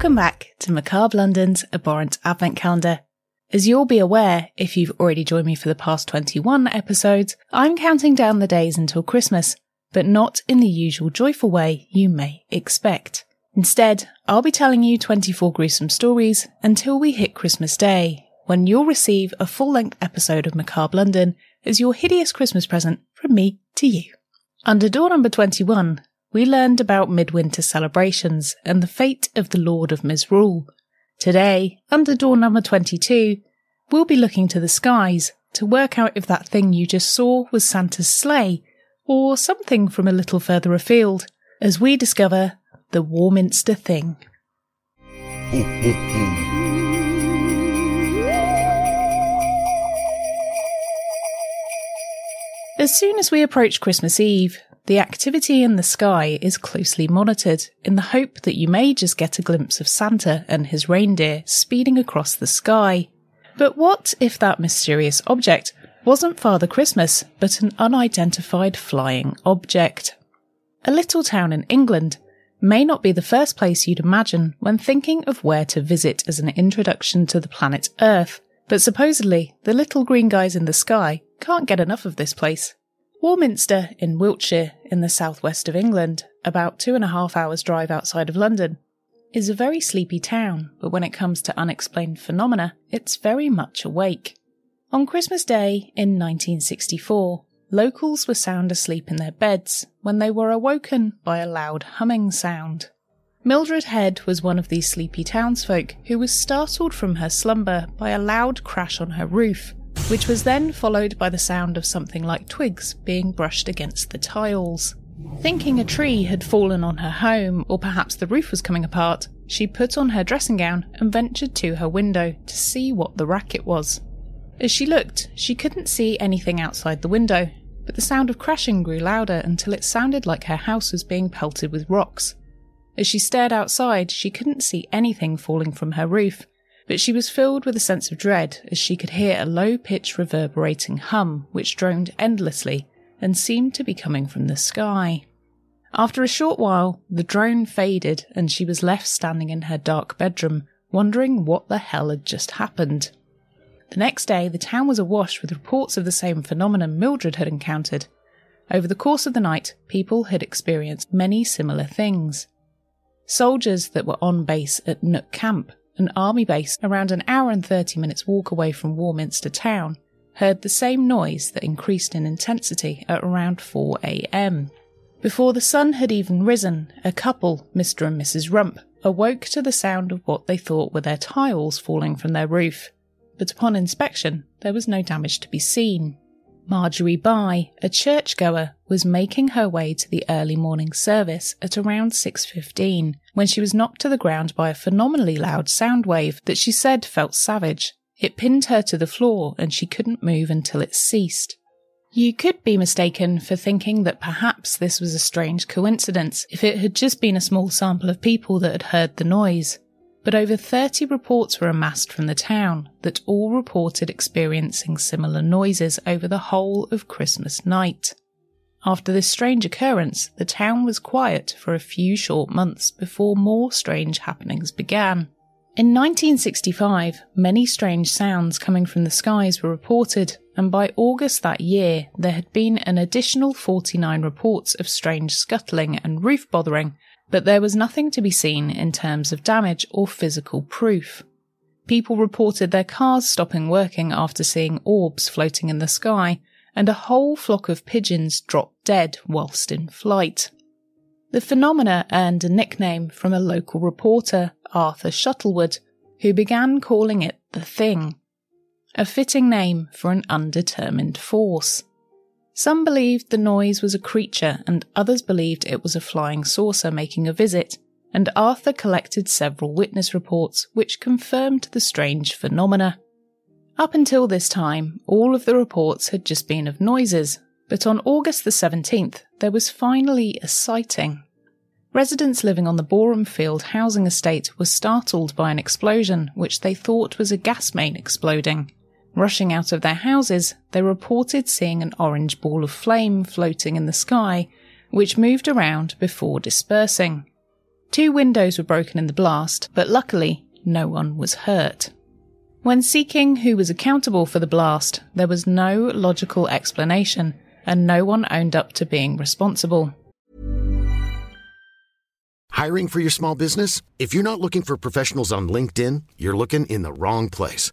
Welcome back to Macabre London's Abhorrent Advent Calendar. As you'll be aware, if you've already joined me for the past 21 episodes, I'm counting down the days until Christmas, but not in the usual joyful way you may expect. Instead, I'll be telling you 24 gruesome stories until we hit Christmas Day, when you'll receive a full length episode of Macabre London as your hideous Christmas present from me to you. Under door number 21, we learned about midwinter celebrations and the fate of the Lord of Misrule. Today, under door number 22, we'll be looking to the skies to work out if that thing you just saw was Santa's sleigh or something from a little further afield as we discover the Warminster Thing. As soon as we approach Christmas Eve, the activity in the sky is closely monitored in the hope that you may just get a glimpse of Santa and his reindeer speeding across the sky. But what if that mysterious object wasn't Father Christmas, but an unidentified flying object? A little town in England may not be the first place you'd imagine when thinking of where to visit as an introduction to the planet Earth, but supposedly the little green guys in the sky can't get enough of this place. Warminster in Wiltshire, in the southwest of England, about two and a half hours' drive outside of London, is a very sleepy town, but when it comes to unexplained phenomena, it's very much awake. On Christmas Day in 1964, locals were sound asleep in their beds when they were awoken by a loud humming sound. Mildred Head was one of these sleepy townsfolk who was startled from her slumber by a loud crash on her roof which was then followed by the sound of something like twigs being brushed against the tiles. Thinking a tree had fallen on her home, or perhaps the roof was coming apart, she put on her dressing gown and ventured to her window to see what the racket was. As she looked, she couldn't see anything outside the window, but the sound of crashing grew louder until it sounded like her house was being pelted with rocks. As she stared outside, she couldn't see anything falling from her roof, but she was filled with a sense of dread as she could hear a low pitched reverberating hum which droned endlessly and seemed to be coming from the sky. After a short while, the drone faded and she was left standing in her dark bedroom, wondering what the hell had just happened. The next day, the town was awash with reports of the same phenomenon Mildred had encountered. Over the course of the night, people had experienced many similar things. Soldiers that were on base at Knook Camp an army base around an hour and 30 minutes walk away from Warminster town, heard the same noise that increased in intensity at around 4 am. Before the sun had even risen, a couple, Mr. and Mrs. Rump, awoke to the sound of what they thought were their tiles falling from their roof. But upon inspection, there was no damage to be seen. Marjorie Bye, a churchgoer, was making her way to the early morning service at around 6:15 when she was knocked to the ground by a phenomenally loud sound wave that she said felt savage. It pinned her to the floor and she couldn't move until it ceased. You could be mistaken for thinking that perhaps this was a strange coincidence if it had just been a small sample of people that had heard the noise. But over 30 reports were amassed from the town that all reported experiencing similar noises over the whole of Christmas night. After this strange occurrence, the town was quiet for a few short months before more strange happenings began. In 1965, many strange sounds coming from the skies were reported, and by August that year, there had been an additional 49 reports of strange scuttling and roof bothering, but there was nothing to be seen in terms of damage or physical proof. People reported their cars stopping working after seeing orbs floating in the sky, and a whole flock of pigeons dropped dead whilst in flight. The phenomena earned a nickname from a local reporter, Arthur Shuttlewood, who began calling it the Thing, a fitting name for an undetermined force. Some believed the noise was a creature, and others believed it was a flying saucer making a visit, and Arthur collected several witness reports which confirmed the strange phenomena. Up until this time, all of the reports had just been of noises, but on August the 17th, there was finally a sighting. Residents living on the Boreham Field housing estate were startled by an explosion which they thought was a gas main exploding. Rushing out of their houses, they reported seeing an orange ball of flame floating in the sky, which moved around before dispersing. Two windows were broken in the blast, but luckily, no one was hurt. When seeking who was accountable for the blast, there was no logical explanation, and no one owned up to being responsible. Hiring for your small business? If you're not looking for professionals on LinkedIn, you're looking in the wrong place.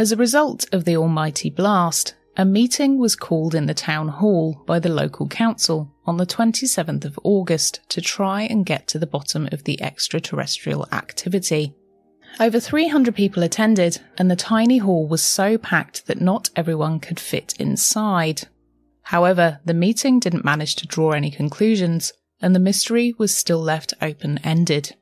As a result of the almighty blast, a meeting was called in the town hall by the local council on the 27th of August to try and get to the bottom of the extraterrestrial activity. Over 300 people attended, and the tiny hall was so packed that not everyone could fit inside. However, the meeting didn't manage to draw any conclusions, and the mystery was still left open ended.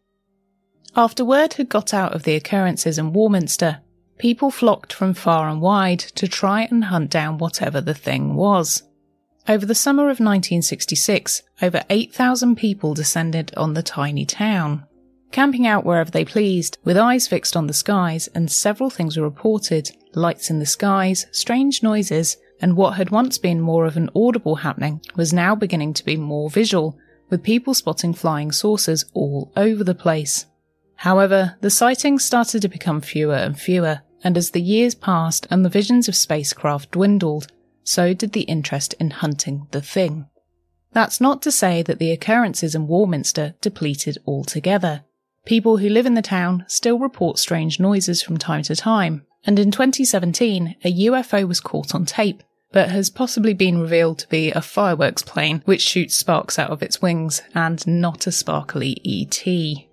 After word had got out of the occurrences in Warminster, people flocked from far and wide to try and hunt down whatever the thing was. Over the summer of 1966, over 8,000 people descended on the tiny town. Camping out wherever they pleased, with eyes fixed on the skies, and several things were reported lights in the skies, strange noises, and what had once been more of an audible happening was now beginning to be more visual, with people spotting flying saucers all over the place. However, the sightings started to become fewer and fewer, and as the years passed and the visions of spacecraft dwindled, so did the interest in hunting the thing. That's not to say that the occurrences in Warminster depleted altogether. People who live in the town still report strange noises from time to time, and in 2017, a UFO was caught on tape, but has possibly been revealed to be a fireworks plane which shoots sparks out of its wings and not a sparkly ET.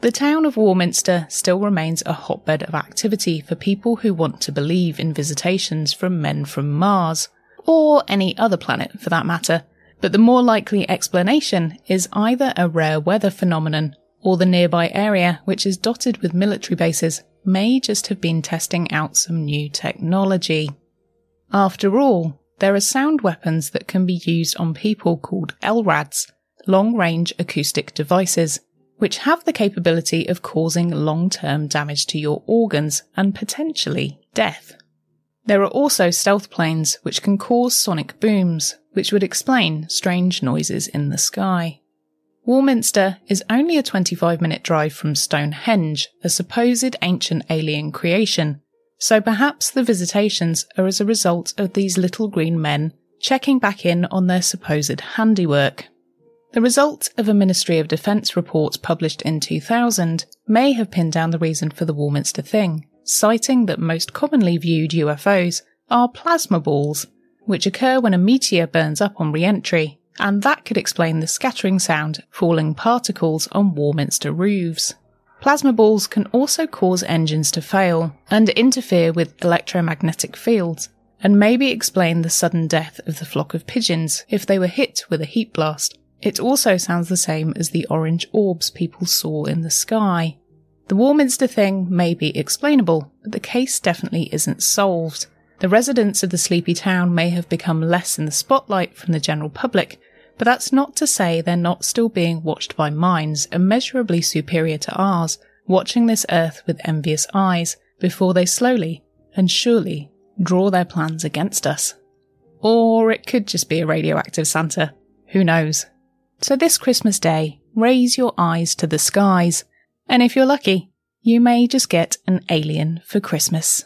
The town of Warminster still remains a hotbed of activity for people who want to believe in visitations from men from Mars, or any other planet for that matter, but the more likely explanation is either a rare weather phenomenon or the nearby area, which is dotted with military bases, may just have been testing out some new technology. After all, there are sound weapons that can be used on people called LRADs, long range acoustic devices, which have the capability of causing long term damage to your organs and potentially death. There are also stealth planes which can cause sonic booms, which would explain strange noises in the sky. Warminster is only a 25 minute drive from Stonehenge, a supposed ancient alien creation, so perhaps the visitations are as a result of these little green men checking back in on their supposed handiwork. The result of a Ministry of Defence report published in 2000 may have pinned down the reason for the Warminster thing, citing that most commonly viewed UFOs are plasma balls, which occur when a meteor burns up on re-entry, and that could explain the scattering sound falling particles on Warminster roofs. Plasma balls can also cause engines to fail and interfere with electromagnetic fields, and maybe explain the sudden death of the flock of pigeons if they were hit with a heat blast. It also sounds the same as the orange orbs people saw in the sky. The Warminster thing may be explainable, but the case definitely isn't solved. The residents of the sleepy town may have become less in the spotlight from the general public, but that's not to say they're not still being watched by minds immeasurably superior to ours, watching this earth with envious eyes before they slowly and surely draw their plans against us. Or it could just be a radioactive Santa. Who knows? So this Christmas Day, raise your eyes to the skies, and if you're lucky, you may just get an alien for Christmas.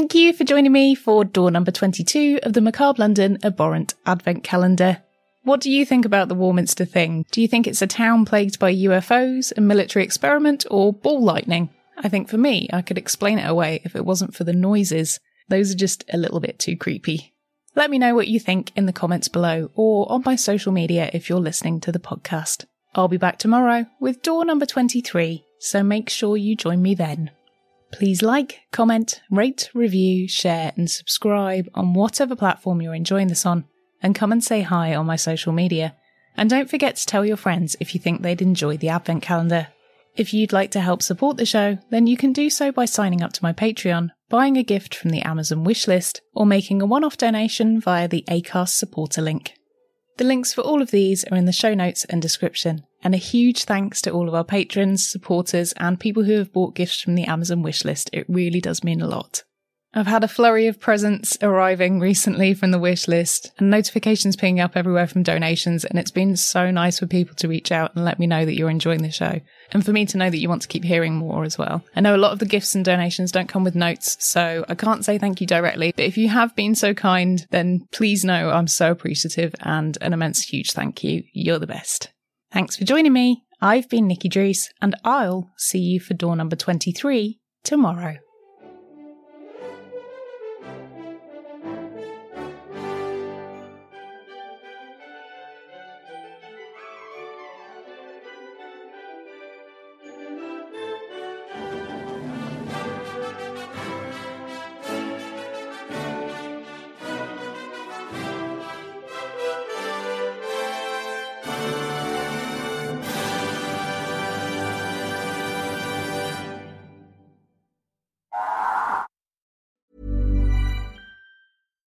Thank you for joining me for door number 22 of the Macabre London Abhorrent Advent Calendar. What do you think about the Warminster thing? Do you think it's a town plagued by UFOs, a military experiment, or ball lightning? I think for me, I could explain it away if it wasn't for the noises. Those are just a little bit too creepy. Let me know what you think in the comments below or on my social media if you're listening to the podcast. I'll be back tomorrow with door number 23, so make sure you join me then. Please like, comment, rate, review, share, and subscribe on whatever platform you're enjoying this on, and come and say hi on my social media. And don't forget to tell your friends if you think they'd enjoy the Advent calendar. If you'd like to help support the show, then you can do so by signing up to my Patreon, buying a gift from the Amazon wishlist, or making a one off donation via the ACAST supporter link. The links for all of these are in the show notes and description. And a huge thanks to all of our patrons, supporters, and people who have bought gifts from the Amazon wishlist. It really does mean a lot. I've had a flurry of presents arriving recently from the wish list and notifications pinging up everywhere from donations. And it's been so nice for people to reach out and let me know that you're enjoying the show. And for me to know that you want to keep hearing more as well. I know a lot of the gifts and donations don't come with notes, so I can't say thank you directly. But if you have been so kind, then please know I'm so appreciative and an immense huge thank you. You're the best. Thanks for joining me. I've been Nikki Drees, and I'll see you for door number 23 tomorrow.